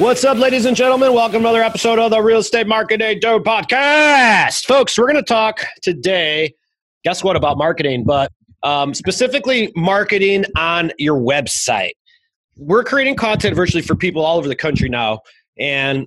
What's up, ladies and gentlemen? Welcome to another episode of the Real Estate Marketing Dude podcast. Folks, we're going to talk today, guess what, about marketing, but um, specifically marketing on your website. We're creating content virtually for people all over the country now. And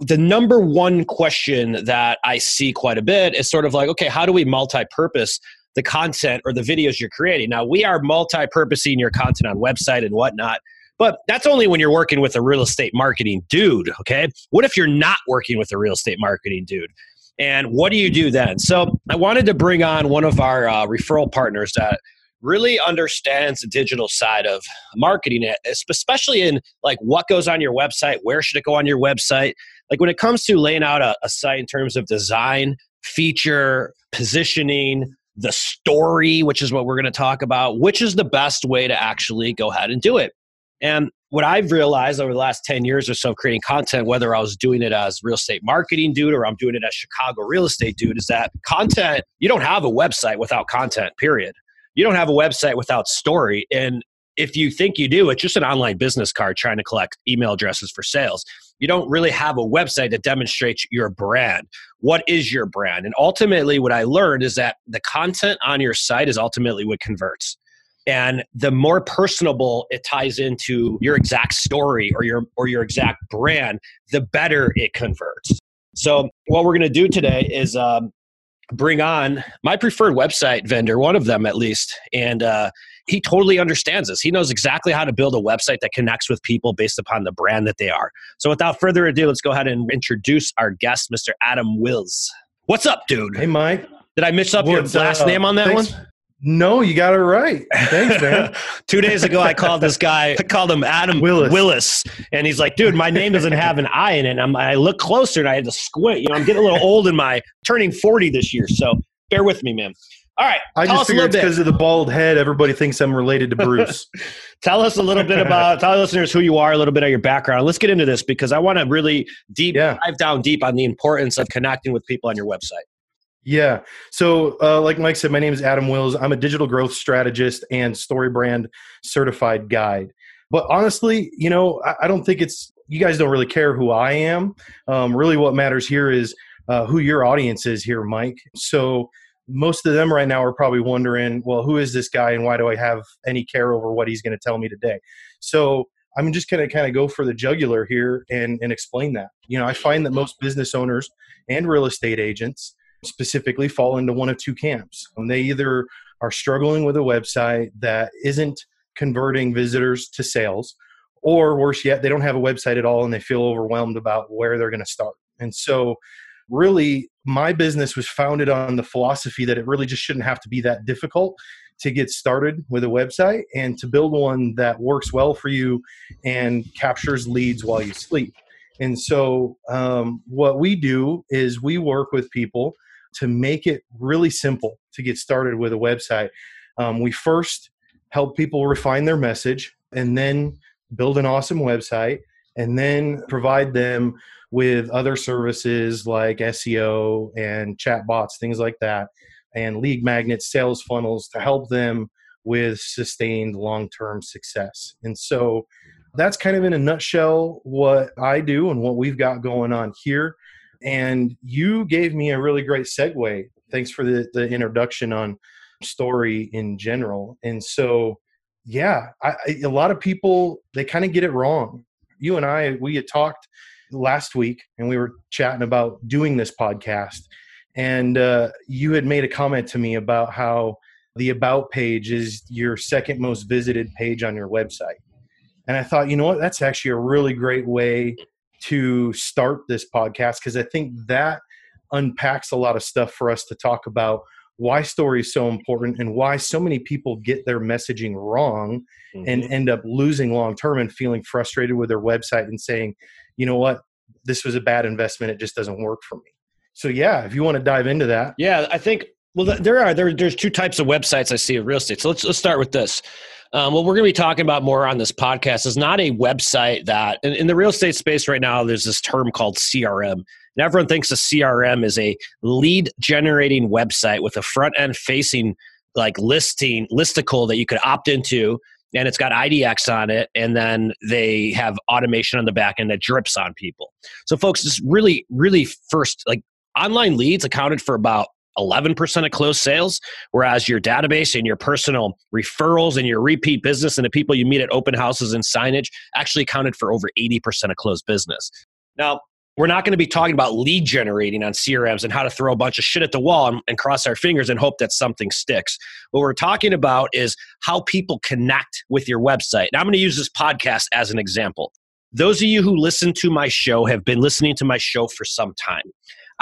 the number one question that I see quite a bit is sort of like, okay, how do we multi purpose the content or the videos you're creating? Now, we are multi purposing your content on website and whatnot. But that's only when you're working with a real estate marketing dude, okay? What if you're not working with a real estate marketing dude? And what do you do then? So I wanted to bring on one of our uh, referral partners that really understands the digital side of marketing especially in like what goes on your website where should it go on your website like when it comes to laying out a, a site in terms of design feature positioning the story which is what we're going to talk about which is the best way to actually go ahead and do it and what I've realized over the last 10 years or so creating content, whether I was doing it as real estate marketing dude or I'm doing it as Chicago real estate dude, is that content, you don't have a website without content, period. You don't have a website without story. And if you think you do, it's just an online business card trying to collect email addresses for sales. You don't really have a website that demonstrates your brand. What is your brand? And ultimately, what I learned is that the content on your site is ultimately what converts and the more personable it ties into your exact story or your or your exact brand the better it converts. So what we're going to do today is um, bring on my preferred website vendor one of them at least and uh, he totally understands this. He knows exactly how to build a website that connects with people based upon the brand that they are. So without further ado let's go ahead and introduce our guest mr adam wills. What's up dude? Hey mike. Did i mix up What's your last uh, name on that thanks. one no, you got it right. Thanks, man. Two days ago, I called this guy. I called him Adam Willis. Willis, and he's like, "Dude, my name doesn't have an I in it." I'm, I look closer, and I had to squint. You know, I'm getting a little old in my turning 40 this year, so bear with me, man. All right, I just figured because of the bald head, everybody thinks I'm related to Bruce. tell us a little bit about, tell listeners who you are, a little bit of your background. Let's get into this because I want to really deep yeah. dive down deep on the importance of connecting with people on your website. Yeah. So, uh, like Mike said, my name is Adam Wills. I'm a digital growth strategist and story brand certified guide. But honestly, you know, I, I don't think it's, you guys don't really care who I am. Um, really, what matters here is uh, who your audience is here, Mike. So, most of them right now are probably wondering, well, who is this guy and why do I have any care over what he's going to tell me today? So, I'm just going to kind of go for the jugular here and, and explain that. You know, I find that most business owners and real estate agents specifically fall into one of two camps. And they either are struggling with a website that isn't converting visitors to sales, or worse yet, they don't have a website at all and they feel overwhelmed about where they're going to start. And so, really, my business was founded on the philosophy that it really just shouldn't have to be that difficult to get started with a website and to build one that works well for you and captures leads while you sleep. And so, um, what we do is we work with people to make it really simple to get started with a website. Um, we first help people refine their message and then build an awesome website and then provide them with other services like SEO and chatbots, things like that, and lead magnets, sales funnels to help them with sustained long term success. And so that's kind of in a nutshell what I do and what we've got going on here and you gave me a really great segue. Thanks for the, the introduction on story in general. And so, yeah, I, a lot of people they kind of get it wrong. You and I, we had talked last week, and we were chatting about doing this podcast, and uh, you had made a comment to me about how the about page is your second most visited page on your website. And I thought, you know what, that's actually a really great way to start this podcast because I think that unpacks a lot of stuff for us to talk about why story is so important and why so many people get their messaging wrong mm-hmm. and end up losing long term and feeling frustrated with their website and saying, you know what, this was a bad investment. It just doesn't work for me. So yeah, if you want to dive into that. Yeah, I think well there are there, there's two types of websites I see in real estate. So let's let's start with this. Um, what we're going to be talking about more on this podcast is not a website that in, in the real estate space right now. There's this term called CRM, and everyone thinks a CRM is a lead generating website with a front end facing like listing listicle that you could opt into and it's got IDX on it, and then they have automation on the back end that drips on people. So, folks, just really, really first, like online leads accounted for about 11% of closed sales, whereas your database and your personal referrals and your repeat business and the people you meet at open houses and signage actually accounted for over 80% of closed business. Now, we're not going to be talking about lead generating on CRMs and how to throw a bunch of shit at the wall and, and, cross our fingers and hope that something sticks. What we're talking about is how people connect with your website. And I'm going to use this podcast as an example. Those of you who listen to my show have been listening to my show for some time.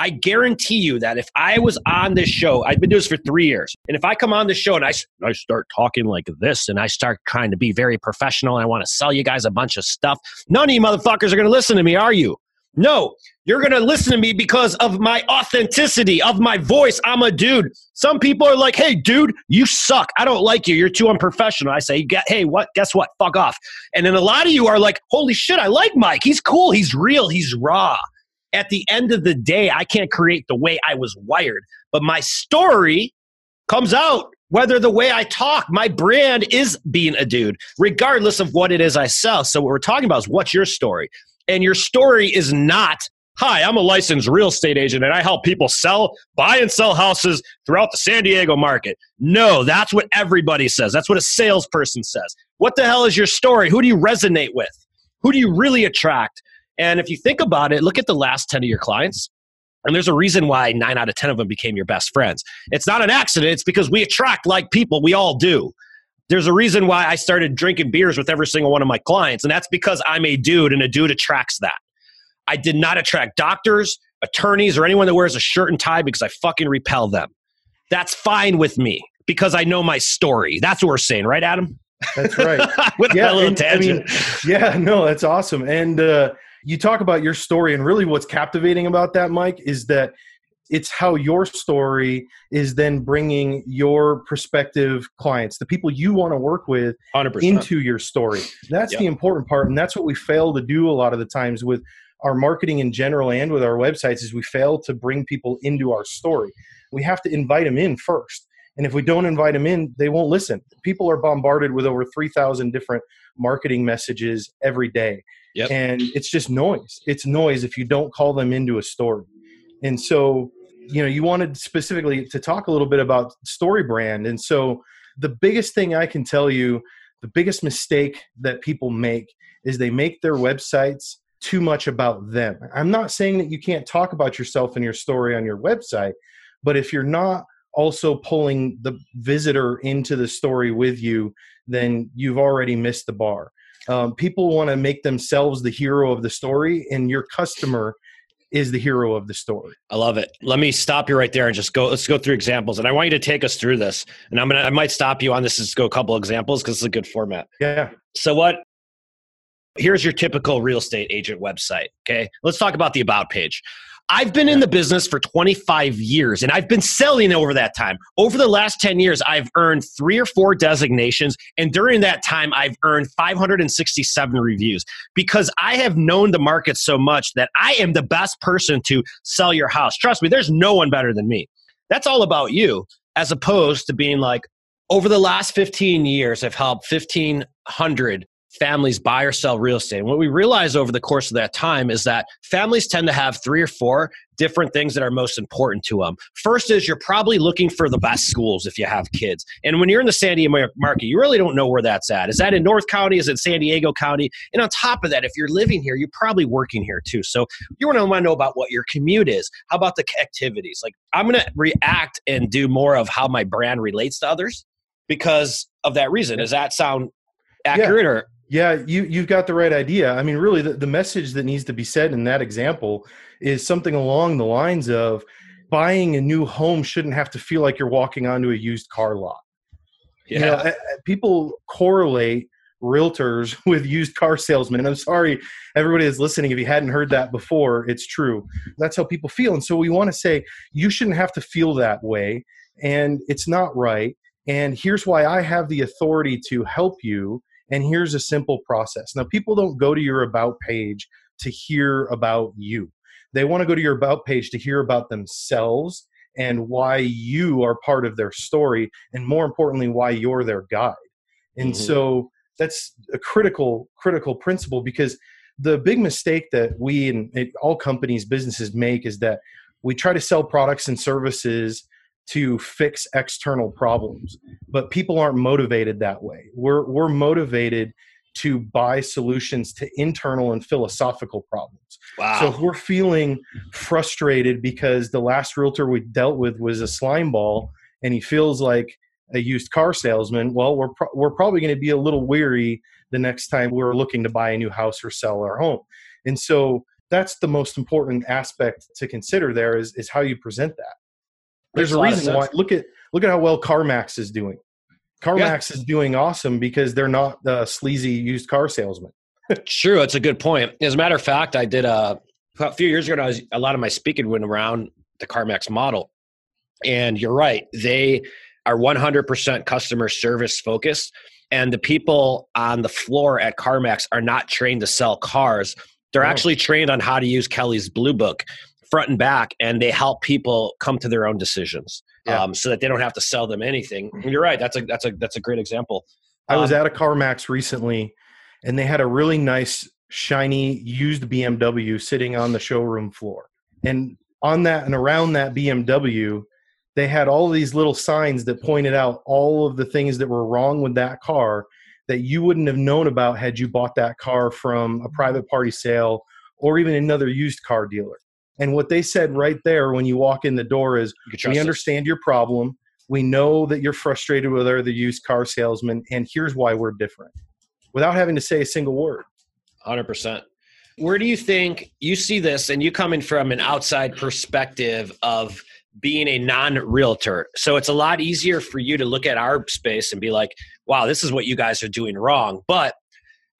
I guarantee you that if I was on this show, I've been doing this for three years, and if I come on the show and I, I start talking like this and I start trying to be very professional and I want to sell you guys a bunch of stuff, none of you motherfuckers are going to listen to me, are you? No, you're going to listen to me because of my authenticity, of my voice. I'm a dude. Some people are like, hey, dude, you suck. I don't like you. You're too unprofessional. I say, hey, what? Guess what? Fuck off. And then a lot of you are like, holy shit, I like Mike. He's cool. He's real. He's raw. At the end of the day, I can't create the way I was wired, but my story comes out whether the way I talk, my brand is being a dude, regardless of what it is I sell. So, what we're talking about is what's your story? and your story is not Hi, I'm a licensed real estate agent and I help people sell, buy, and sell houses throughout the San Diego market. No, that's what everybody says. That's what a salesperson says. What the hell is your story? Who do you resonate with? Who do you really attract? And if you think about it, look at the last 10 of your clients. And there's a reason why nine out of 10 of them became your best friends. It's not an accident, it's because we attract like people. We all do there's a reason why I started drinking beers with every single one of my clients, and that's because I'm a dude, and a dude attracts that. I did not attract doctors, attorneys, or anyone that wears a shirt and tie because I fucking repel them. That's fine with me because I know my story. That's what we're saying, right, Adam? That's right. with yeah, a little and, tangent. I mean, yeah, no, that's awesome. And uh, you talk about your story, and really what's captivating about that, Mike, is that it's how your story is then bringing your prospective clients the people you want to work with 100%. into your story that's yep. the important part and that's what we fail to do a lot of the times with our marketing in general and with our websites is we fail to bring people into our story we have to invite them in first and if we don't invite them in they won't listen people are bombarded with over 3000 different marketing messages every day yep. and it's just noise it's noise if you don't call them into a story and so, you know, you wanted specifically to talk a little bit about story brand. And so, the biggest thing I can tell you, the biggest mistake that people make is they make their websites too much about them. I'm not saying that you can't talk about yourself and your story on your website, but if you're not also pulling the visitor into the story with you, then you've already missed the bar. Um, people want to make themselves the hero of the story, and your customer is the hero of the story. I love it. Let me stop you right there and just go. Let's go through examples, and I want you to take us through this. And I'm gonna, I might stop you on this. Just go a couple examples because it's a good format. Yeah. So what? Here's your typical real estate agent website. Okay, let's talk about the about page. I've been in the business for 25 years and I've been selling over that time. Over the last 10 years, I've earned three or four designations. And during that time, I've earned 567 reviews because I have known the market so much that I am the best person to sell your house. Trust me, there's no one better than me. That's all about you, as opposed to being like, over the last 15 years, I've helped 1,500 families buy or sell real estate. And what we realize over the course of that time is that families tend to have three or four different things that are most important to them. First is you're probably looking for the best schools if you have kids. And when you're in the San Diego market, you really don't know where that's at. Is that in North County? Is it San Diego County? And on top of that, if you're living here, you're probably working here too. So you want to want to know about what your commute is. How about the activities? Like I'm going to react and do more of how my brand relates to others because of that reason. Does that sound accurate yeah. or yeah, you you've got the right idea. I mean, really, the, the message that needs to be said in that example is something along the lines of buying a new home shouldn't have to feel like you're walking onto a used car lot. Yeah. You know, people correlate realtors with used car salesmen. And I'm sorry, everybody is listening. If you hadn't heard that before, it's true. That's how people feel. And so we want to say you shouldn't have to feel that way. And it's not right. And here's why I have the authority to help you. And here's a simple process. Now, people don't go to your About page to hear about you, they want to go to your About page to hear about themselves and why you are part of their story. And more importantly, why you're their guide. And mm-hmm. so that's a critical, critical principle because the big mistake that we and all companies, businesses make is that we try to sell products and services to fix external problems but people aren't motivated that way. We're we're motivated to buy solutions to internal and philosophical problems. Wow. so if we're feeling frustrated because the last realtor we dealt with was a slime ball and he feels like a used car salesman well we're pro- we're probably going to be a little weary the next time we're looking to buy a new house or sell our home. And so that's the most important aspect to consider there is, is how you present that there's a reason why. Look at look at how well CarMax is doing. CarMax yeah. is doing awesome because they're not the sleazy used car salesman. True, it's a good point. As a matter of fact, I did a, a few years ago. I was, a lot of my speaking went around the CarMax model, and you're right. They are 100% customer service focused, and the people on the floor at CarMax are not trained to sell cars. They're oh. actually trained on how to use Kelley's Blue Book front and back and they help people come to their own decisions yeah. um, so that they don't have to sell them anything. And you're right that's a that's a that's a great example. I was um, at a carmax recently and they had a really nice shiny used bmw sitting on the showroom floor. And on that and around that bmw they had all these little signs that pointed out all of the things that were wrong with that car that you wouldn't have known about had you bought that car from a private party sale or even another used car dealer and what they said right there when you walk in the door is we understand your problem. We know that you're frustrated with other used car salesmen, and here's why we're different without having to say a single word. 100%. Where do you think you see this and you coming from an outside perspective of being a non realtor? So it's a lot easier for you to look at our space and be like, wow, this is what you guys are doing wrong. But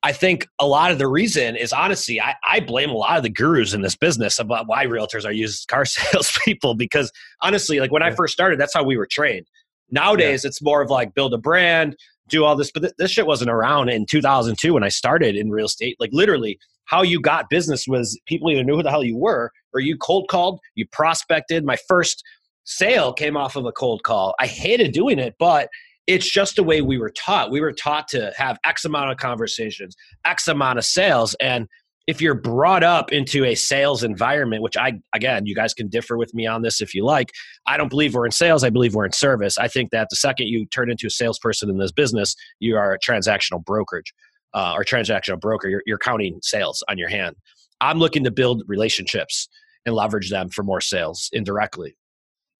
I think a lot of the reason is honestly, I, I, blame a lot of the gurus in this business about why realtors are used as car salespeople because honestly, like when yeah. I first started, that's how we were trained. Nowadays, yeah. it's more of like build a brand, do all this, but th- this shit wasn't around in 2002 when I started in real estate. Like literally, how you got business was people either knew who the hell you were or you cold called, you prospected. My first sale came off of a cold call. I hated doing it, but it's just the way we were taught. We were taught to have X amount of conversations, X amount of sales. And if you're brought up into a sales environment, which I, again, you guys can differ with me on this if you like. I don't believe we're in sales. I believe we're in service. I think that the second you turn into a salesperson in this business, you are a transactional brokerage uh, or transactional broker. You're, you're counting sales on your hand. I'm looking to build relationships and leverage them for more sales indirectly.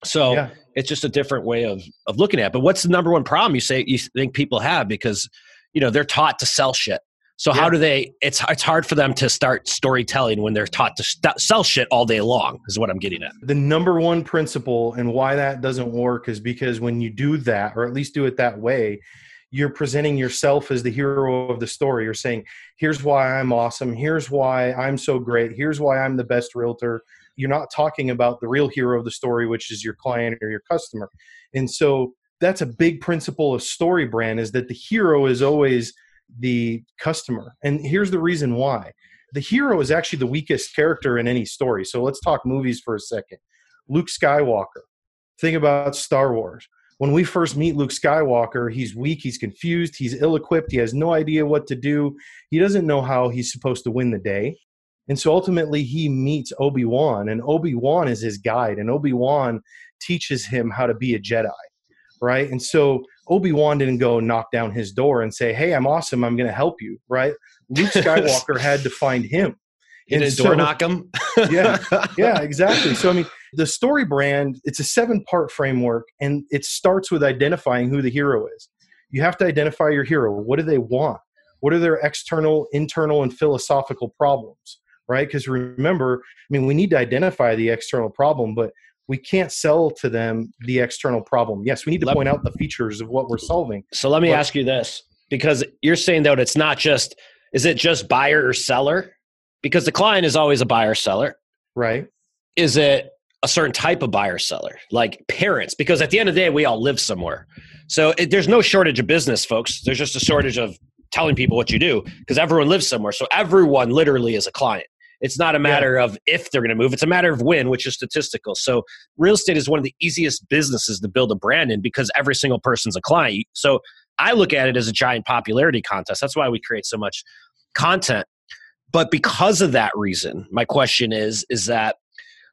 So yeah. it's just a different way of of looking at it. But what's the number one problem you say you think people have because you know they're taught to sell shit. So yeah. how do they? It's it's hard for them to start storytelling when they're taught to st- sell shit all day long. Is what I'm getting at. The number one principle and why that doesn't work is because when you do that, or at least do it that way, you're presenting yourself as the hero of the story. You're saying, "Here's why I'm awesome. Here's why I'm so great. Here's why I'm the best realtor you're not talking about the real hero of the story which is your client or your customer. And so that's a big principle of story brand is that the hero is always the customer. And here's the reason why. The hero is actually the weakest character in any story. So let's talk movies for a second. Luke skywalker. Think about star wars. When we first meet Luke Skywalker, he's weak, he's confused, he's ill equipped, he has no idea what to do. He doesn't know how he's supposed to win the day. And so ultimately, he meets Obi Wan, and Obi Wan is his guide, and Obi Wan teaches him how to be a Jedi, right? And so Obi Wan didn't go knock down his door and say, "Hey, I'm awesome. I'm going to help you," right? Luke Skywalker had to find him. He didn't so, door knock him. yeah, yeah, exactly. So I mean, the story brand it's a seven part framework, and it starts with identifying who the hero is. You have to identify your hero. What do they want? What are their external, internal, and philosophical problems? Right? Because remember, I mean, we need to identify the external problem, but we can't sell to them the external problem. Yes, we need to Let- point out the features of what we're solving. So let me Well- ask you this because you're saying that it's not just is it just buyer or seller? Because the client is always a buyer seller. Right. Is it a certain type of buyer seller, like parents? Because at the end of the day, we all live somewhere. So it, there's no shortage of business, folks. There's just a shortage of telling people what you do because everyone lives somewhere. So everyone literally is a client. It's not a matter of if they're going to move, it's a matter of when, which is statistical. So real estate is one of the easiest businesses to build a brand in because every single person's a client. So I look at it as a giant popularity contest. That's why we create so much content. But because of that reason, my question is is that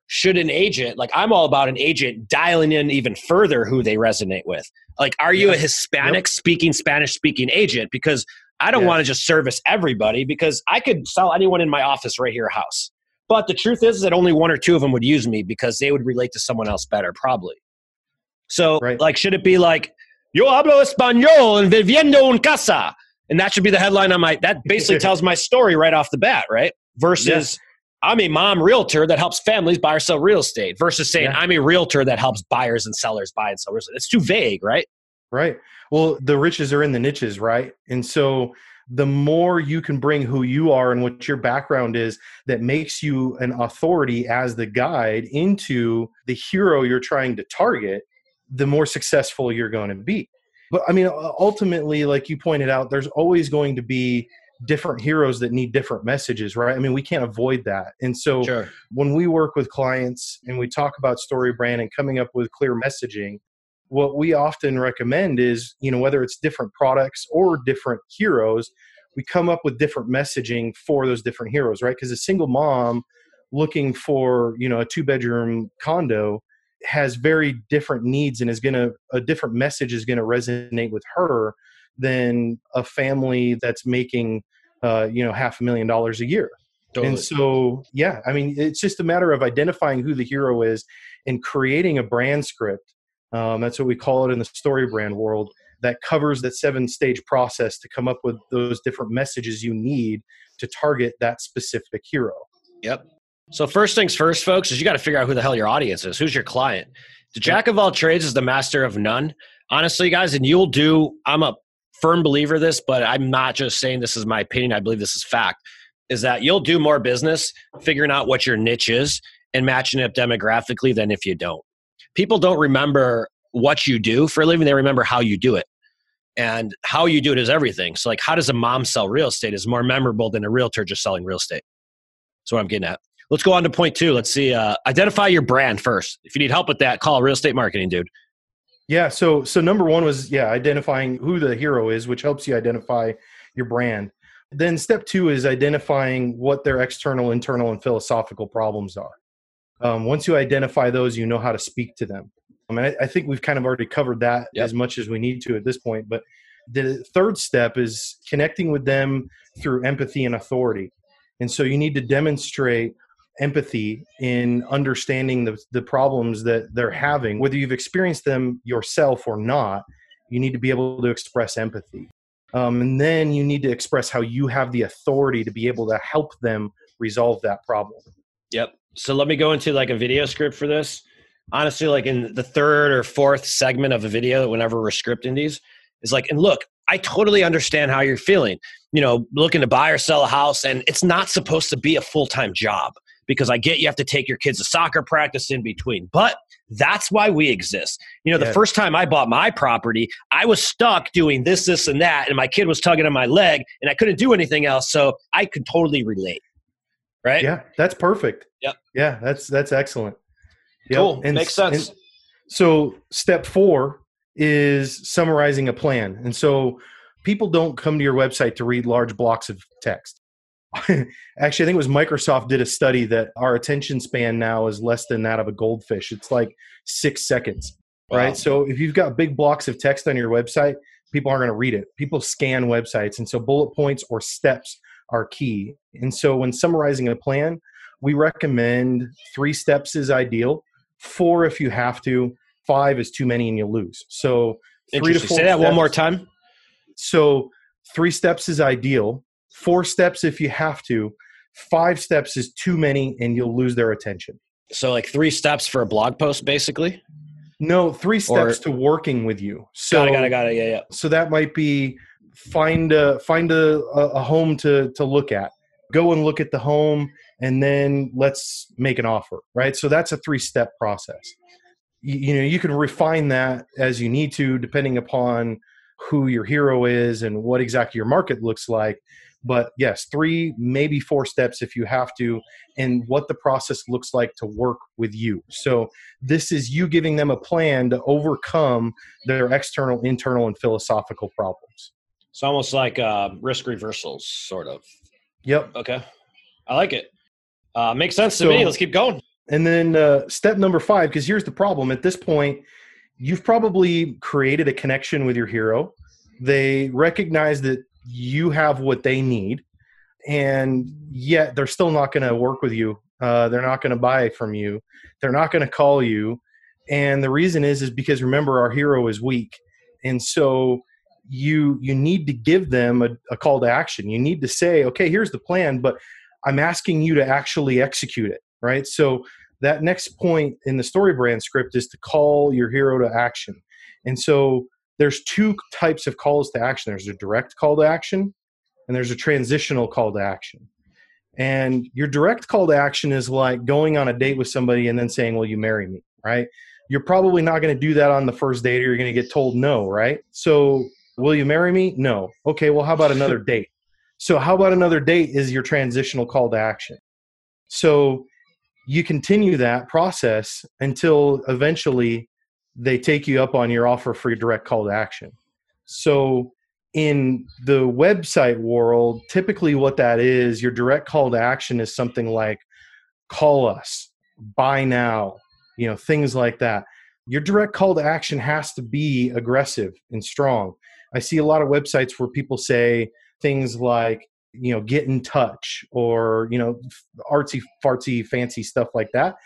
should an agent, like I'm all about an agent dialing in even further who they resonate with. Like are you a Yeah. Hispanic speaking Spanish speaking agent because I don't Yes. want to just service everybody because I could sell anyone in my office right here a house. But the truth is that only one or two of them would use me because they would relate to someone else better, probably. So, Right. like, should it be like, Yo hablo español and viviendo en casa? And that should be the headline on my, that basically tells my story right off the bat, right? Versus, Yes. I'm a mom realtor that helps families buy or sell real estate versus saying, Yeah. I'm a realtor that helps buyers and sellers buy and sell real estate. It's too vague, right? Right. Well, the riches are in the niches, right? And so the more you can bring who you are and what your background is that makes you an authority as the guide into the hero you're trying to target, the more successful you're going to be. But I mean, ultimately, like you pointed out, there's always going to be different heroes that need different messages, right? I mean, we can't avoid that. And so Sure. when we work with clients and we talk about story brand and coming up with clear messaging what we often recommend is you know whether it's different products or different heroes we come up with different messaging for those different heroes right because a single mom looking for you know a two bedroom condo has very different needs and is going to a different message is going to resonate with her than a family that's making uh, you know half a million dollars a year Totally. and so, yeah, I mean, it's just a matter of identifying who the hero is and creating a brand script. Um, that's what we call it in the story brand world that covers that seven stage process to come up with those different messages you need to target that specific hero. Yep. So first things first, folks, is you got to figure out who the hell your audience is. Who's your client? The jack of all trades is the master of none. Honestly, guys, and you'll do. I'm a firm believer of this, but I'm not just saying this is my opinion. I believe this is fact. Is that you'll do more business figuring out what your niche is and matching it up demographically than if you don't. People don't remember what you do for a living; they remember how you do it. And how you do it is everything. So, like, how does a mom sell real estate is more memorable than a realtor just selling real estate. That's what I'm getting at. Let's go on to point two. Let's see. Uh, identify your brand first. If you need help with that, call real estate marketing, dude. Yeah. So, so number one was yeah, identifying who the hero is, which helps you identify your brand. Then step two is identifying what their external, internal, and philosophical problems are. Um, once you identify those, you know how to speak to them. I mean, I, I think we've kind of already covered that Yep. as much as we need to at this point. But the third step is connecting with them through empathy and authority. And so you need to demonstrate empathy in understanding the, the problems that they're having, whether you've experienced them yourself or not. You need to be able to express empathy. Um, and then you need to express how you have the authority to be able to help them resolve that problem. Yep. So let me go into like a video script for this. Honestly, like in the third or fourth segment of a video, whenever we're scripting these, is like, and look, I totally understand how you're feeling. You know, looking to buy or sell a house, and it's not supposed to be a full time job because I get you have to take your kids to soccer practice in between, but that's why we exist. You know, the Yeah. first time I bought my property, I was stuck doing this, this, and that, and my kid was tugging on my leg, and I couldn't do anything else. So I could totally relate. Right? Yeah, that's perfect. Yep. Yeah, that's that's excellent. Yep. Cool. And Makes sense. and so step four is summarizing a plan. And so people don't come to your website to read large blocks of text. Actually, I think it was Microsoft did a study that our attention span now is less than that of a goldfish. It's like six seconds, Wow. right? So if you've got big blocks of text on your website, people aren't going to read it. People scan websites. And so bullet points or steps are key. And so when summarizing a plan, we recommend three steps is ideal, four if you have to, five is too many and you lose. So three to four Say that one more time. so three steps is ideal. Four steps if you have to. Five steps is too many and you'll lose their attention. So like three steps for a blog post, basically. No, three steps Or- to working with you. So got it, got it, got it. Yeah, yeah. so that might be find a find a, a home to to look at. Go and look at the home and then let's make an offer right? So that's a three step process. You, you know you can refine that as you need to depending upon who your hero is and what exactly your market looks like. But yes three maybe four steps if you have to and what the process looks like to work with you. So this is you giving them a plan to overcome their external internal and philosophical problems It's almost like uh, risk reversals, sort of. Yep. Okay, I like it. Uh, makes sense to So- me. Let's keep going. And then uh, step number five, because here's the problem. At this point, you've probably created a connection with your hero. They recognize that you have what they need, and yet they're still not going to work with you. Uh, they're not going to buy from you. They're not going to call you. And the reason is, is because remember, our hero is weak, and so you you need to give them a, a call to action. You need to say, okay, here's the plan, but I'm asking you to actually execute it, right? So that next point in the story brand script is to call your hero to action. And so there's two types of calls to action. There's a direct call to action and there's a transitional call to action. And your direct call to action is like going on a date with somebody and then saying, "Will you marry me?" right? You're probably not going to do that on the first date or you're going to get told no, right? So, will you marry me? No. Okay, well how about another date? So, how about another date is your transitional call to action. So, you continue that process until eventually they take you up on your offer for your direct call to action. So, in the website world, typically what that is, your direct call to action is something like call us, buy now, you know, things like that. Your direct call to action has to be aggressive and strong. I see a lot of websites where people say things like, you know, get in touch or, you know, artsy fartsy fancy stuff like that.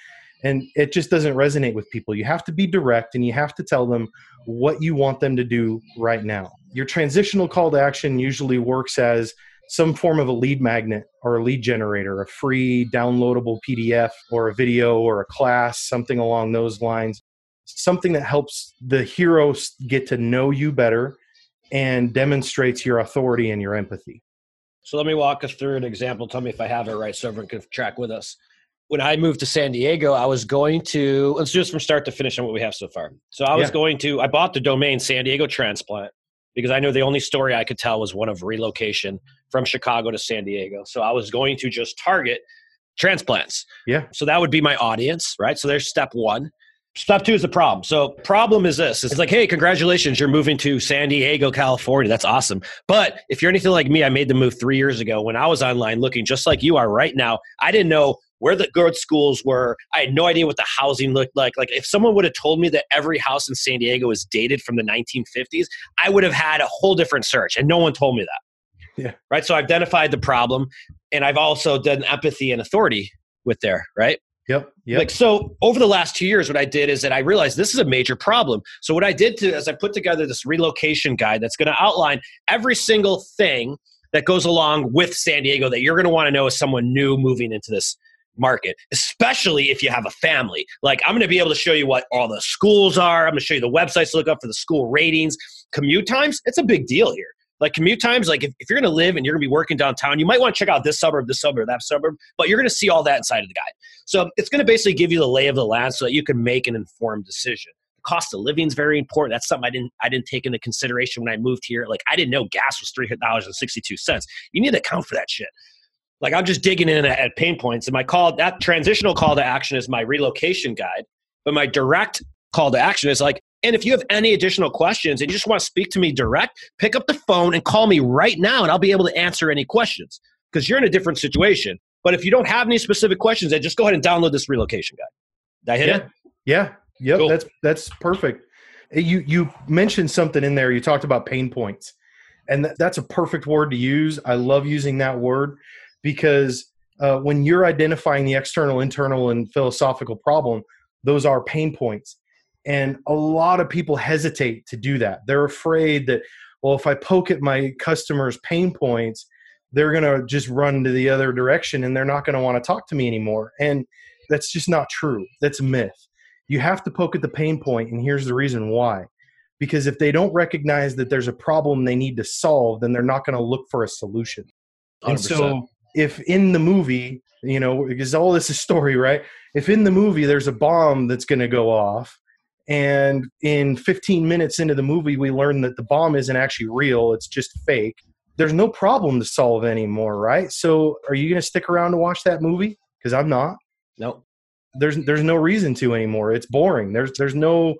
And it just doesn't resonate with people. You have to be direct and you have to tell them what you want them to do right now. Your transitional call to action usually works as some form of a lead magnet or a lead generator, a free downloadable PDF or a video or a class, something along those lines. Something that helps the hero get to know you better and demonstrates your authority and your empathy. So let me walk us through an example. Tell me if I have it right so everyone can track with us. When I moved to San Diego, I was going to, let's do this from start to finish on what we have so far. So I was Yeah. going to, I bought the domain San Diego Transplant because I knew the only story I could tell was one of relocation from Chicago to San Diego. So I was going to just target transplants. Yeah. So that would be my audience, right? So there's step one. Step two is the problem. So problem is this: it's like, hey, congratulations, you're moving to San Diego, California. That's awesome. But if you're anything like me, I made the move three years ago when I was online looking just like you are right now. I didn't know where the good schools were. I had no idea what the housing looked like. Like if someone would have told me that every house in San Diego is dated from the 1950s, I would have had a whole different search, and no one told me that. Yeah. Right. So I've identified the problem, and I've also done empathy and authority with there. Right. Yep. Yep. Like so, over the last two years, what I did is that I realized this is a major problem. So what I did to is I put together this relocation guide that's going to outline every single thing that goes along with San Diego that you're going to want to know as someone new moving into this market, especially if you have a family. Like I'm going to be able to show you what all the schools are. I'm going to show you the websites to look up for the school ratings, commute times. It's a big deal here. Like commute times, like if, if you're going to live and you're going to be working downtown, you might want to check out this suburb, this suburb, that suburb, but you're going to see all that inside of the guide. So it's going to basically give you the lay of the land so that you can make an informed decision. The cost of living is very important. That's something I didn't I didn't take into consideration when I moved here. Like I didn't know gas was three dollars and sixty two cents. You need to account for that shit. Like I'm just digging in at, at pain points, and my call that transitional call to action is my relocation guide, but my direct call to action is like, and if you have any additional questions and you just want to speak to me direct, pick up the phone and call me right now, and I'll be able to answer any questions because you're in a different situation. But if you don't have any specific questions, then just go ahead and download this relocation guide. Did I hit yeah. it? Yeah. Yep. Cool. That's that's perfect. You you mentioned something in there. You talked about pain points, and th- that's a perfect word to use. I love using that word because uh, when you're identifying the external, internal, and philosophical problem, those are pain points. And a lot of people hesitate to do that. They're afraid that, well, if I poke at my customers' pain points, they're going to just run to the other direction and they're not going to want to talk to me anymore. And That's just not true. That's a myth. You have to poke at the pain point, and here's the reason why. Because if they don't recognize that there's a problem they need to solve, then they're not going to look for a solution. And 100%. so, if in the movie, you know, because all this is story, right? If in the movie there's a bomb that's going to go off, and in 15 minutes into the movie we learn that the bomb isn't actually real, it's just fake, there's no problem to solve anymore, right? So, are you going to stick around to watch that movie? Because I'm not Nope. there's there's no reason to anymore. It's boring. There's there's no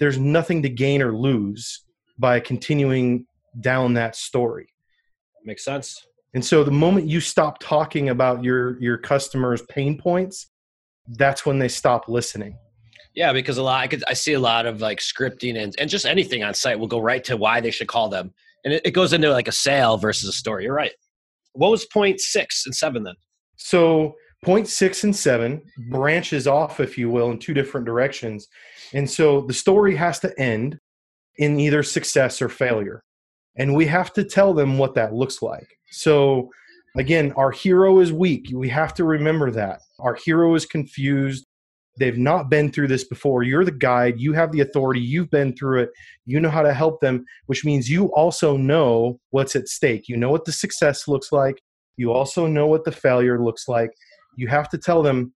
there's nothing to gain or lose by continuing down that story. Makes sense. And so the moment you stop talking about your your customers' pain points, that's when they stop listening. Yeah, because a lot I could I see a lot of like scripting and, and just anything on site will go right to why they should call them. And it, it goes into like a sale versus a story. You're right. What was point six and seven then? So point six and seven mm-hmm. branches off, if you will, in two different directions. And so the story has to end in either success or failure. And we have to tell them what that looks like. So again, our hero is weak. We have to remember that. Our hero is confused. They've not been through this before. You're the guide. You have the authority. You've been through it. You know how to help them, which means you also know what's at stake. You know what the success looks like. You also know what the failure looks like. You have to tell them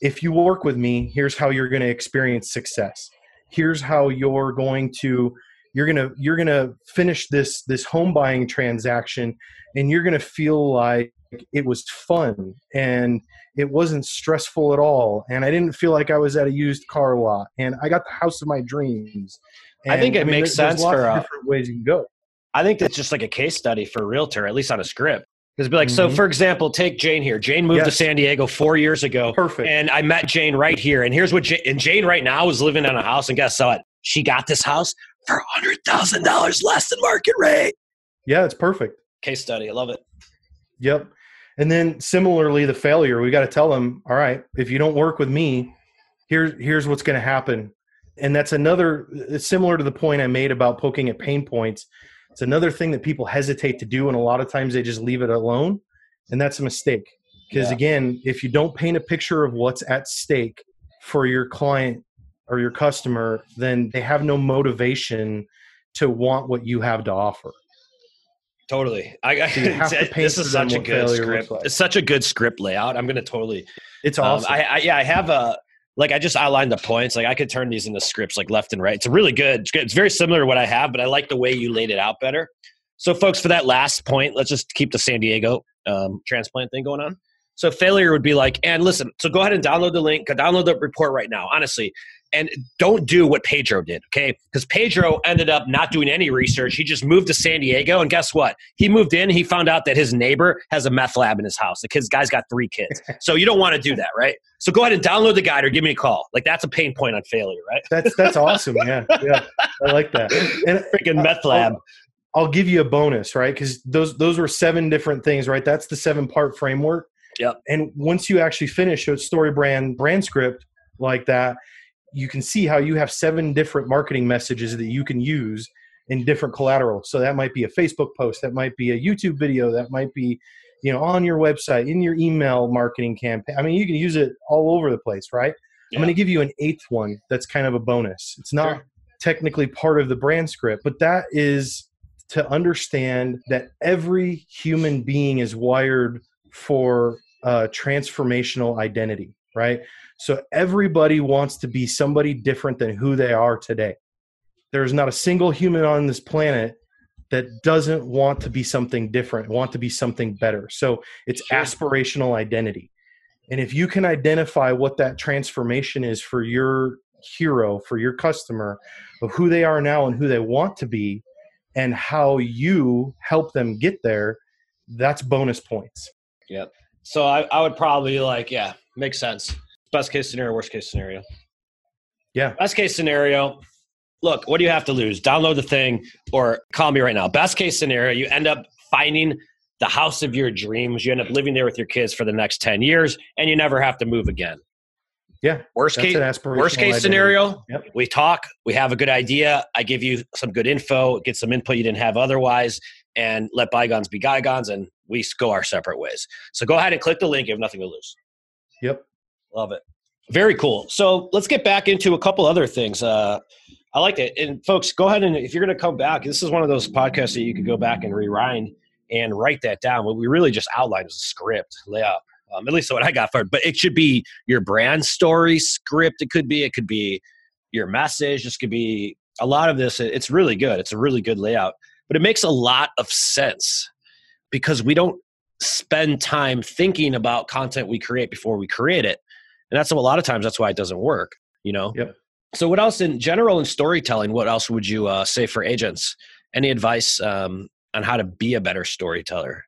if you work with me, here's how you're going to experience success. Here's how you're going to you're going to you're going to finish this this home buying transaction and you're going to feel like it was fun and it wasn't stressful at all and I didn't feel like I was at a used car lot and I got the house of my dreams. I think And, it makes there- sense for, of uh, different ways you can go. I think that's just like a case study for a realtor, at least on a script. Because be like, so Mhm. for example, take Jane here. Jane moved to San Diego four years ago. Perfect. And I met Jane right here. And here's what Jane, and Jane right now is living in a house. And guess what? She got this house for $100,000 less than market rate. yeah, it's perfect. Case study. I love it. Yep. And then similarly, the failure, we got to tell them, all right, if you don't work with me, here's here's what's going to happen. And that's another it's similar to the point I made about poking at pain points. It's another thing that people hesitate to do, and a lot of times they just leave it alone, and that's a mistake. Because Yeah. again, if you don't paint a picture of what's at stake for your client or your customer, then they have no motivation to want what you have to offer. Totally. I, I So have to paint this is such a good script. like. It's such a good script layout. I'm going to totally It's Um. I, I yeah, I have a like I just outlined the points. Like I could turn these into scripts like left and right. It's really good. It's, good. it's very similar to what I have, but I like the way you laid it out better. So, folks, for that last point, let's just keep the San Diego um, transplant thing going on. So, failure would be like, and listen. So, go ahead and download the link. Go download the report right now. Honestly, and don't do what Pedro did, okay? Because Pedro ended up not doing any research. He just moved to San Diego, and guess what? He moved in. He found out that his neighbor has a meth lab in his house. The kid's guy's got three kids, so you don't want to do that, right? So go ahead and download the guide or give me a call. Like that's a pain point on failure, right? That's that's awesome. Yeah, yeah, I like that. And a Freaking meth lab. I'll, I'll give you a bonus, right? Because those those were seven different things, right? That's the seven part framework. Yep. And once you actually finish a story brand brand script like that, you can see how you have seven different marketing messages that you can use in different collateral. So that might be a Facebook post, that might be a YouTube video, that might be you know on your website, in your email marketing campaign. I mean, you can use it all over the place, right? Yeah. I'm going to give you an eighth one that's kind of a bonus. It's not Sure. technically part of the brand script, but that is to understand that every human being is wired for uh, transformational identity, right? So everybody wants to be somebody different than who they are today. There's not a single human on this planet that doesn't want to be something different, want to be something better. So it's Sure. aspirational identity. And if you can identify what that transformation is for your hero, for your customer, of who they are now and who they want to be, and how you help them get there, that's bonus points. Yep. So I, I would probably like, yeah, makes sense. Best case scenario, worst case scenario. Yeah. Best case scenario. Look, what do you have to lose? Download the thing or call me right now. Best case scenario, you end up finding the house of your dreams. You end up living there with your kids for the next 10 years and you never have to move again. Yeah, Worst case, worst case scenario, Yep. we talk, we have a good idea. I give you some good info, get some input you didn't have otherwise, and let bygones be bygones, and we go our separate ways. So go ahead and click the link. You have nothing to lose. Yep. Love it. Very cool. So let's get back into a couple other things. Uh, I like it. And folks, go ahead and if you're going to come back, this is one of those podcasts that you could go back and rewind and write that down. What we really just outlined is a script layout. Um, at least what I got for it. But it should be your brand story script. It could be. It could be your message. This could be a lot of this. It's really good. It's a really good layout. But it makes a lot of sense because we don't spend time thinking about content we create before we create it. And that's a lot of times that's why it doesn't work, you know? Yep. So what else in general in storytelling, what else would you uh, say for agents? Any advice um, on how to be a better storyteller?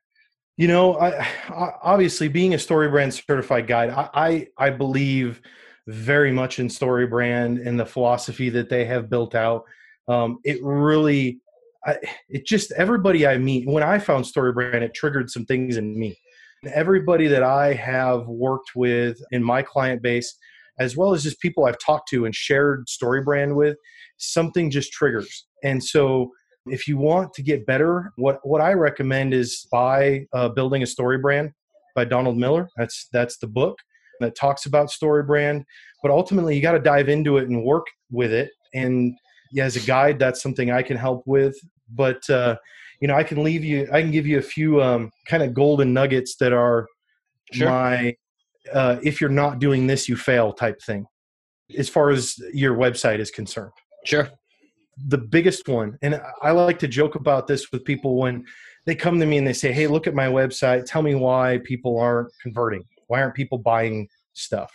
You know, I, I, obviously being a StoryBrand certified guide, I, I, I believe very much in StoryBrand and the philosophy that they have built out. Um, it really, I, it just everybody I meet when I found StoryBrand, it triggered some things in me. Everybody that I have worked with in my client base, as well as just people I've talked to and shared StoryBrand with, something just triggers. And so if you want to get better, what what I recommend is buy uh, Building a StoryBrand by Donald Miller. That's that's the book that talks about StoryBrand. But ultimately, you got to dive into it and work with it. And yeah, as a guide, that's something I can help with. But uh, you know, I can leave you. I can give you a few um, kind of golden nuggets that are sure. my uh, if you're not doing this, you fail type thing. As far as your website is concerned. Sure the biggest one, and I like to joke about this with people when they come to me and they say, Hey, look at my website. Tell me why people aren't converting. Why aren't people buying stuff?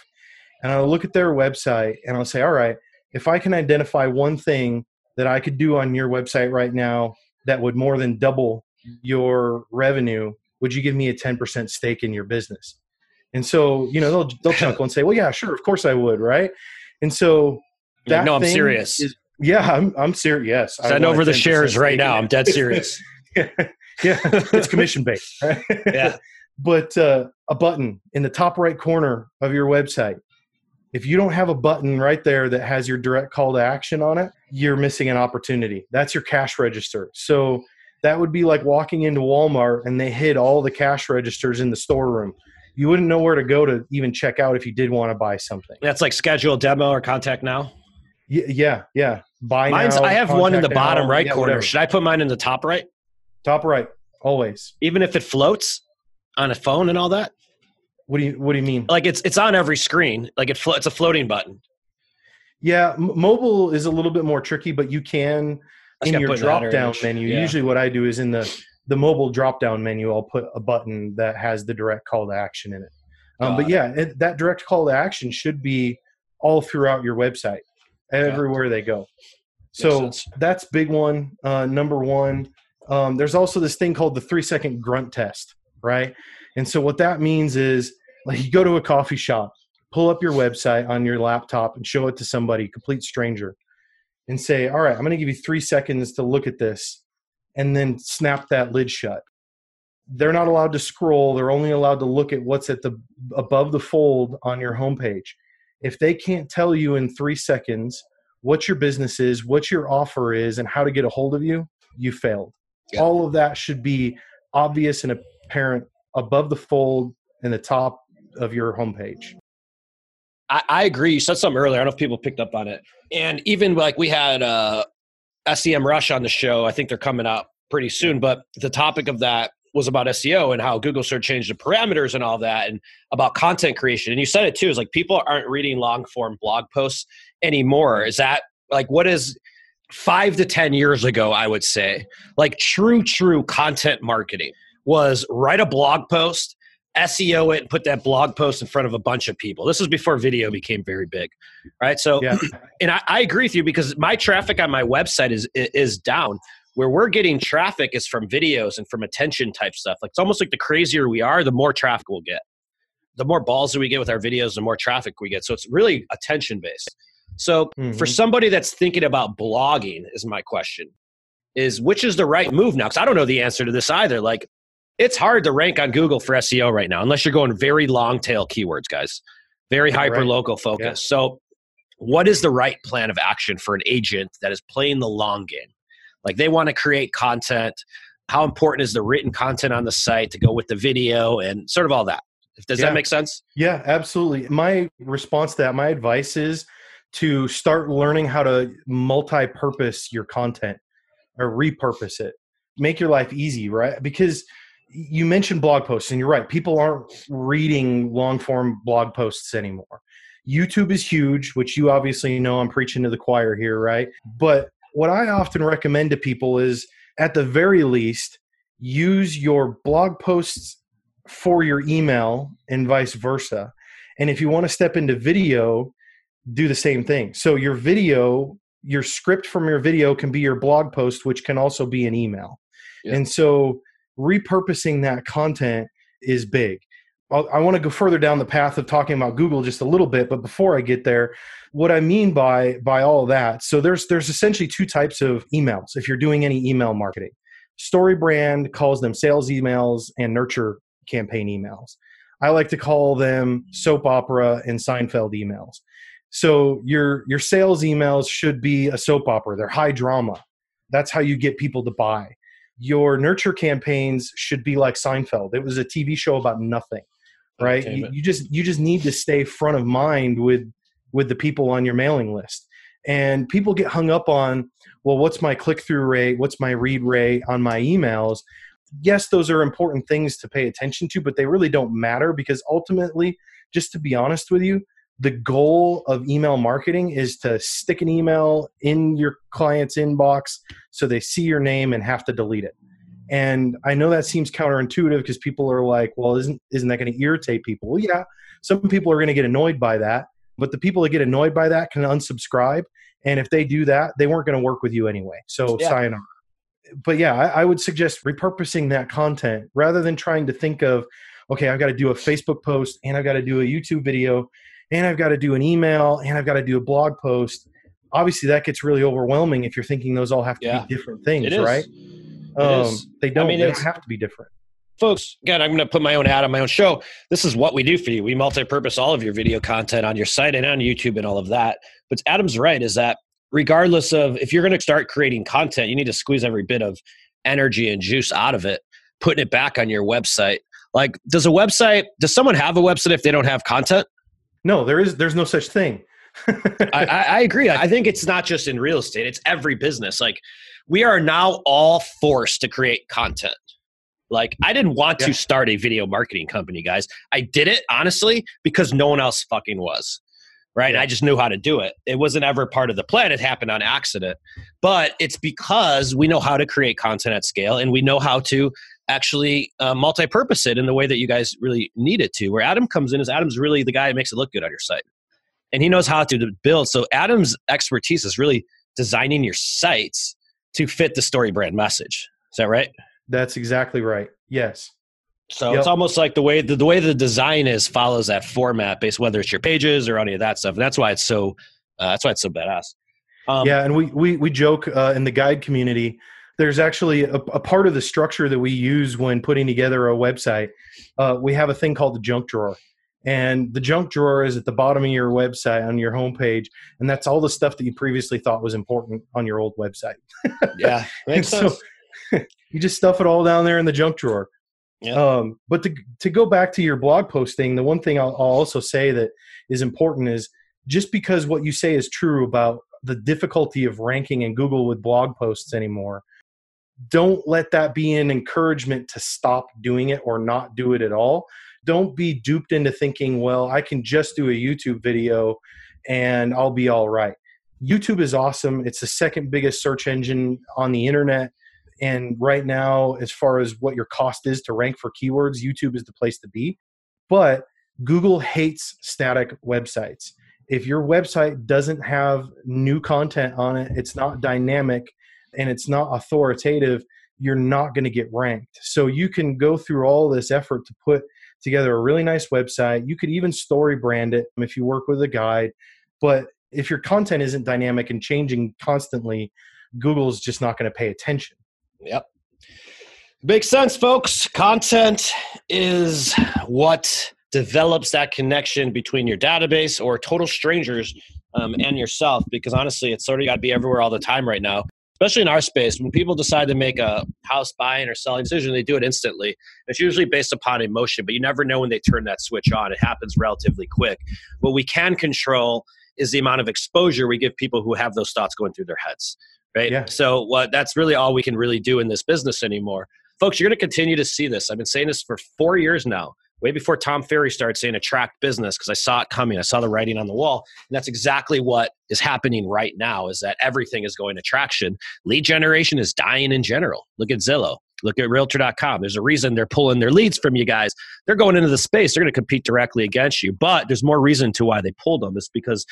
And I'll look at their website and I'll say, All right, if I can identify one thing that I could do on your website right now that would more than double your revenue, would you give me a 10% stake in your business? And so, you know, they'll, they'll chuckle and say, Well, yeah, sure, of course I would, right? And so, that no, I'm serious. Is, yeah, I'm I'm serious. Yes, send over the shares right now. I'm dead serious. yeah, yeah, it's commission based. Right? yeah, but uh, a button in the top right corner of your website. If you don't have a button right there that has your direct call to action on it, you're missing an opportunity. That's your cash register. So that would be like walking into Walmart and they hid all the cash registers in the storeroom. You wouldn't know where to go to even check out if you did want to buy something. That's like schedule demo or contact now. Yeah, yeah. Buy Mine's, now, I have one in the bottom now, right yeah, corner. Whatever. Should I put mine in the top right? Top right, always. Even if it floats on a phone and all that. What do you What do you mean? Like it's it's on every screen. Like it flo- it's a floating button. Yeah, m- mobile is a little bit more tricky, but you can in your drop down menu. Yeah. Usually, what I do is in the the mobile drop down menu, I'll put a button that has the direct call to action in it. Um, but yeah, it, that direct call to action should be all throughout your website everywhere they go. So that's big one. Uh, number one. Um, there's also this thing called the three second grunt test, right? And so what that means is like you go to a coffee shop, pull up your website on your laptop and show it to somebody, complete stranger, and say, "All right, I'm going to give you three seconds to look at this," and then snap that lid shut. They're not allowed to scroll. They're only allowed to look at what's at the above the fold on your homepage if they can't tell you in three seconds what your business is, what your offer is, and how to get a hold of you, you failed. Yeah. All of that should be obvious and apparent above the fold in the top of your homepage. I, I, agree. You said something earlier. I don't know if people picked up on it. And even like we had uh, Semrush on the show. I think they're coming up pretty soon. But the topic of that was about SEO and how Google search changed the parameters and all that and about content creation. And you said it too, is like people aren't reading long form blog posts anymore. Is that like what is five to 10 years ago, I would say, like true, true content marketing was write a blog post, SEO it, and put that blog post in front of a bunch of people. This was before video became very big, right? So, yeah. and I, I agree with you because my traffic on my website is is down where we're getting traffic is from videos and from attention type stuff. Like it's almost like the crazier we are, the more traffic we'll get. The more balls that we get with our videos, the more traffic we get. So it's really attention based. So mm-hmm. for somebody that's thinking about blogging, is my question, is which is the right move now? Because I don't know the answer to this either. Like it's hard to rank on Google for SEO right now, unless you're going very long tail keywords, guys. Very hyper local focus. Yeah. So what is the right plan of action for an agent that is playing the long game? Like they want to create content. How important is the written content on the site to go with the video and sort of all that? Does Yeah. that make sense? Yeah, absolutely. My response to that, my advice is to start learning how to multi-purpose your content or repurpose it. Make your life easy, right? Because you mentioned blog posts and you're right. People aren't reading long form blog posts anymore. YouTube is huge, which you obviously know I'm preaching to the choir here, right? But what I often recommend to people is at the very least use your blog posts for your email and vice versa. And if you want to step into video, do the same thing. So your video, your script from your video can be your blog post, which can also be an email. Yeah. And so repurposing that content is big. I'll, I want to go further down the path of talking about Google just a little bit, but before I get there, what I mean by by all that, so there's there's essentially two types of emails if you're doing any email marketing. StoryBrand calls them sales emails and nurture campaign emails. I like to call them soap opera and Seinfeld emails. So your your sales emails should be a soap opera. They're high drama. That's how you get people to buy. Your nurture campaigns should be like Seinfeld. It was a TV show about nothing, right? You, you just you just need to stay front of mind with with the people on your mailing list. And people get hung up on, well, what's my click through rate? What's my read rate on my emails? Yes, those are important things to pay attention to, but they really don't matter because ultimately, just to be honest with you, the goal of email marketing is to stick an email in your client's inbox so they see your name and have to delete it. And I know that seems counterintuitive because people are like, well, isn't isn't that going to irritate people? Well, yeah, some people are going to get annoyed by that, but the people that get annoyed by that can unsubscribe. And if they do that, they weren't going to work with you anyway. So Yeah. sayonara. But yeah, I, I would suggest repurposing that content rather than trying to think of, okay, I've got to do a Facebook post and I've got to do a YouTube video and I've got to do an email and I've got to do a blog post. Obviously, that gets really overwhelming if you're thinking those all have to Yeah. be different things, right? Um. They don't. I mean, they don't have to be different. folks again i'm going to put my own ad on my own show this is what we do for you we multi-purpose all of your video content on your site and on youtube and all of that but adam's right is that regardless of if you're going to start creating content you need to squeeze every bit of energy and juice out of it putting it back on your website like does a website does someone have a website if they don't have content No, there is. There's no such thing. I, I, agree. I think it's not just in real estate; it's every business. Like we are now all forced to create content. Like I didn't want Yeah. to start a video marketing company, guys. I did it honestly because no one else fucking was. Right. Yeah. I just knew how to do it. It wasn't ever part of the plan. It happened on accident. But it's because we know how to create content at scale and we know how to actually uh, multi-purpose it in the way that you guys really need it to. Where Adam comes in is Adam's really the guy that makes it look good on your site and he knows how to build. So Adam's expertise is really designing your sites to fit the story brand message. Is that right? That's exactly right. Yes. So Yep. it's almost like the way the, the way the design is follows that format based whether it's your pages or any of that stuff. And that's why it's so uh, that's why it's so badass. Um, yeah, and we we we joke uh, in the guide community. There's actually a, a part of the structure that we use when putting together a website. Uh, we have a thing called the junk drawer, and the junk drawer is at the bottom of your website on your homepage, and that's all the stuff that you previously thought was important on your old website. yeah, makes So- sense. you just stuff it all down there in the junk drawer. Yeah. Um, but to to go back to your blog posting, the one thing I'll, I'll also say that is important is just because what you say is true about the difficulty of ranking in Google with blog posts anymore, don't let that be an encouragement to stop doing it or not do it at all. Don't be duped into thinking, well, I can just do a YouTube video and I'll be all right. YouTube is awesome. It's the second biggest search engine on the internet. And right now, as far as what your cost is to rank for keywords, YouTube is the place to be. But Google hates static websites. If your website doesn't have new content on it, it's not dynamic, and it's not authoritative, you're not going to get ranked. So you can go through all this effort to put together a really nice website. You could even story brand it if you work with a guide. But if your content isn't dynamic and changing constantly, Google's just not going to pay attention. Yep. Makes sense, folks. Content is what develops that connection between your database or total strangers um, and yourself because honestly, it's sort of got to be everywhere all the time right now. Especially in our space, when people decide to make a house buying or selling decision, they do it instantly. It's usually based upon emotion, but you never know when they turn that switch on. It happens relatively quick. What we can control is the amount of exposure we give people who have those thoughts going through their heads. Right. Yeah. So what that's really all we can really do in this business anymore. Folks, you're going to continue to see this. I've been saying this for four years now way before Tom Ferry started saying attract business because I saw it coming. I saw the writing on the wall. And that's exactly what is happening right now is that everything is going to traction. Lead generation is dying in general. Look at Zillow. Look at realtor.com. There's a reason they're pulling their leads from you guys. They're going into the space. They're going to compete directly against you. But there's more reason to why they pulled them. It's because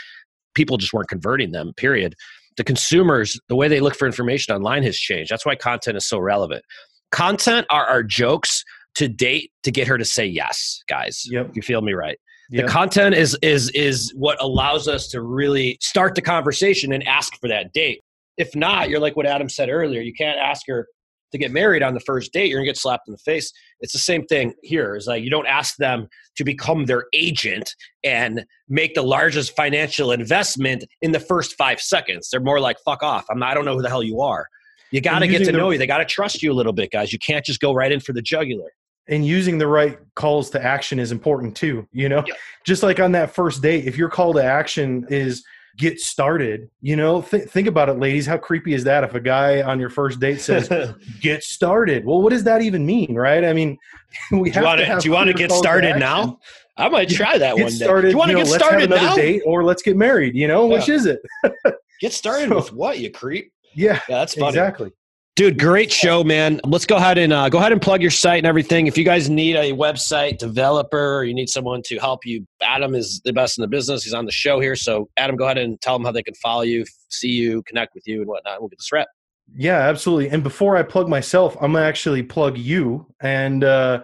people just weren't converting them, period. The consumers, the way they look for information online has changed. That's why content is so relevant. Content are our jokes to date to get her to say yes, guys. Yep. You feel me right? Yep. The content is is is what allows us to really start the conversation and ask for that date. If not, you're like what Adam said earlier. You can't ask her to get married on the first date. You're gonna get slapped in the face. It's the same thing here. It's like you don't ask them to become their agent and make the largest financial investment in the first five seconds. They're more like, fuck off. I'm not, I don't know who the hell you are. You got to get to the- know you. They got to trust you a little bit, guys. You can't just go right in for the jugular. And using the right calls to action is important too you know Yeah. just like on that first date if your call to action is get started you know th- think about it ladies how creepy is that if a guy on your first date says get started well what does that even mean right i mean we Do you want to? have Do you want to get started now? I might try that get one day. Do you want to know, get started another now? date or let's get married you know which is it Get started So- with what? You creep. yeah Yeah, that's funny. exactly Dude, great show, man. Let's go ahead and uh, go ahead and plug your site and everything. If you guys need a website developer or you need someone to help you, Adam is the best in the business. He's on the show here. So, Adam, go ahead and tell them how they can follow you, see you, connect with you, and whatnot. We'll get this wrap. Yeah, absolutely. And before I plug myself, I'm gonna actually plug you and uh,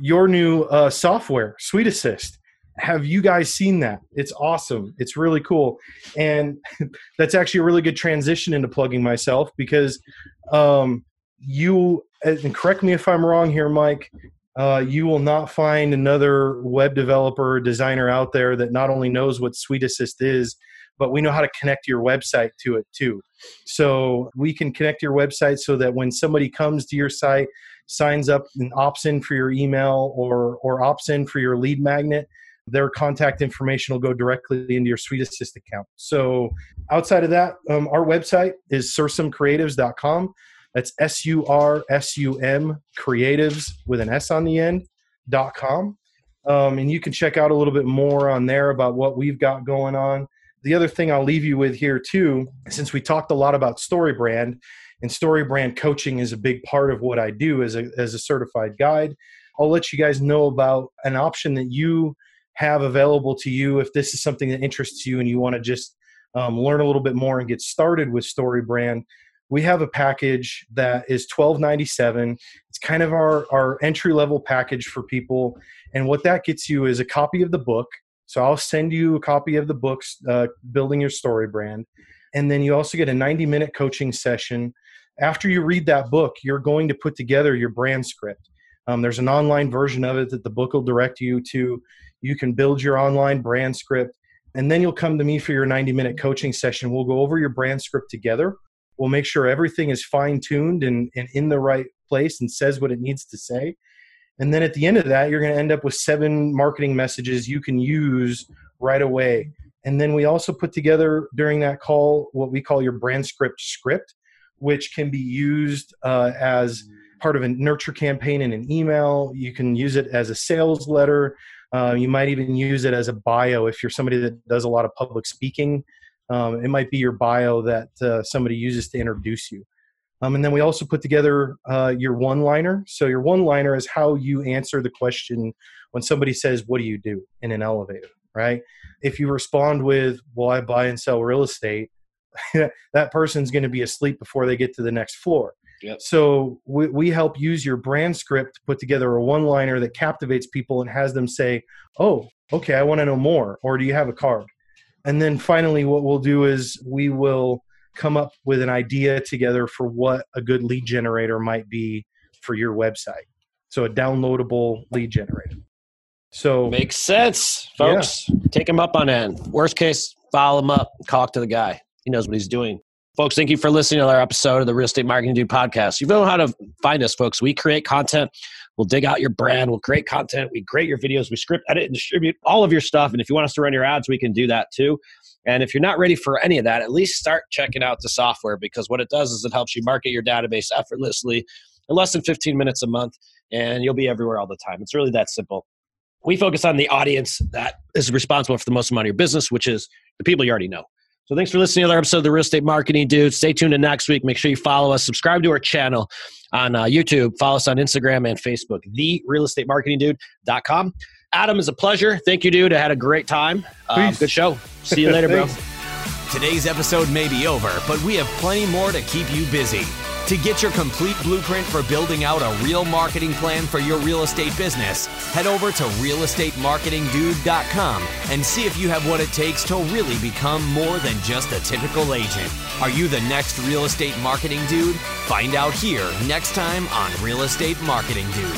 your new uh, software, Sweet Assist. Have you guys seen that? It's awesome. It's really cool, and that's actually a really good transition into plugging myself because um, you and correct me if I'm wrong here, Mike. Uh, you will not find another web developer designer out there that not only knows what Sweet Assist is, but we know how to connect your website to it too. So we can connect your website so that when somebody comes to your site, signs up and opts in for your email or or opts in for your lead magnet, their contact information will go directly into your Sweet Assist account. So outside of that, um, our website is sursumcreatives.com. That's S U R S U M creatives with an S on the end dot com. Um, and you can check out a little bit more on there about what we've got going on the other thing I'll leave you with here too, since we talked a lot about story brand, and story brand coaching is a big part of what I do as a as a certified guide. I'll let you guys know about an option that you have available to you if this is something that interests you and you want to just um, learn a little bit more and get started with story brand. We have a package that is twelve ninety seven. It's kind of our our entry level package for people, and what that gets you is a copy of the book. So I'll send you a copy of the books, uh, Building Your Story Brand. And then you also get a 90 minute coaching session. After you read that book, you're going to put together your brand script. Um, there's an online version of it that the book will direct you to. You can build your online brand script. And then you'll come to me for your 90 minute coaching session. We'll go over your brand script together. We'll make sure everything is fine tuned and, and in the right place and says what it needs to say. And then at the end of that, you're going to end up with seven marketing messages you can use right away. And then we also put together during that call what we call your brand script script, which can be used uh, as part of a nurture campaign in an email. You can use it as a sales letter. Uh, you might even use it as a bio if you're somebody that does a lot of public speaking. Um, it might be your bio that uh, somebody uses to introduce you. Um, and then we also put together uh, your one liner. So, your one liner is how you answer the question when somebody says, What do you do in an elevator? Right? If you respond with, Well, I buy and sell real estate, that person's going to be asleep before they get to the next floor. Yep. So, we, we help use your brand script to put together a one liner that captivates people and has them say, Oh, okay, I want to know more. Or do you have a card? And then finally, what we'll do is we will come up with an idea together for what a good lead generator might be for your website. So a downloadable lead generator. So Makes sense, folks. Take him up on end. Worst case, follow him up, talk to the guy. He knows what he's doing. Folks, thank you for listening to our episode of the Real Estate Marketing Dude podcast. You know how to find us, folks. We create content. We'll dig out your brand. We'll create content. We create your videos. We script, edit, and distribute all of your stuff. And if you want us to run your ads, we can do that too. And if you're not ready for any of that, at least start checking out the software because what it does is it helps you market your database effortlessly in less than 15 minutes a month, and you'll be everywhere all the time. It's really that simple. We focus on the audience that is responsible for the most amount of your business, which is the people you already know. So thanks for listening to another episode of the Real Estate Marketing Dude. Stay tuned to next week. Make sure you follow us, subscribe to our channel on uh, YouTube, follow us on Instagram and Facebook, the Real Estate Marketing Dude.com. Adam, is a pleasure. Thank you, dude. I had a great time. Uh, good show. See you later, bro. Today's episode may be over, but we have plenty more to keep you busy. To get your complete blueprint for building out a real marketing plan for your real estate business, head over to realestatemarketingdude.com and see if you have what it takes to really become more than just a typical agent. Are you the next real estate marketing dude? Find out here next time on Real Estate Marketing Dude.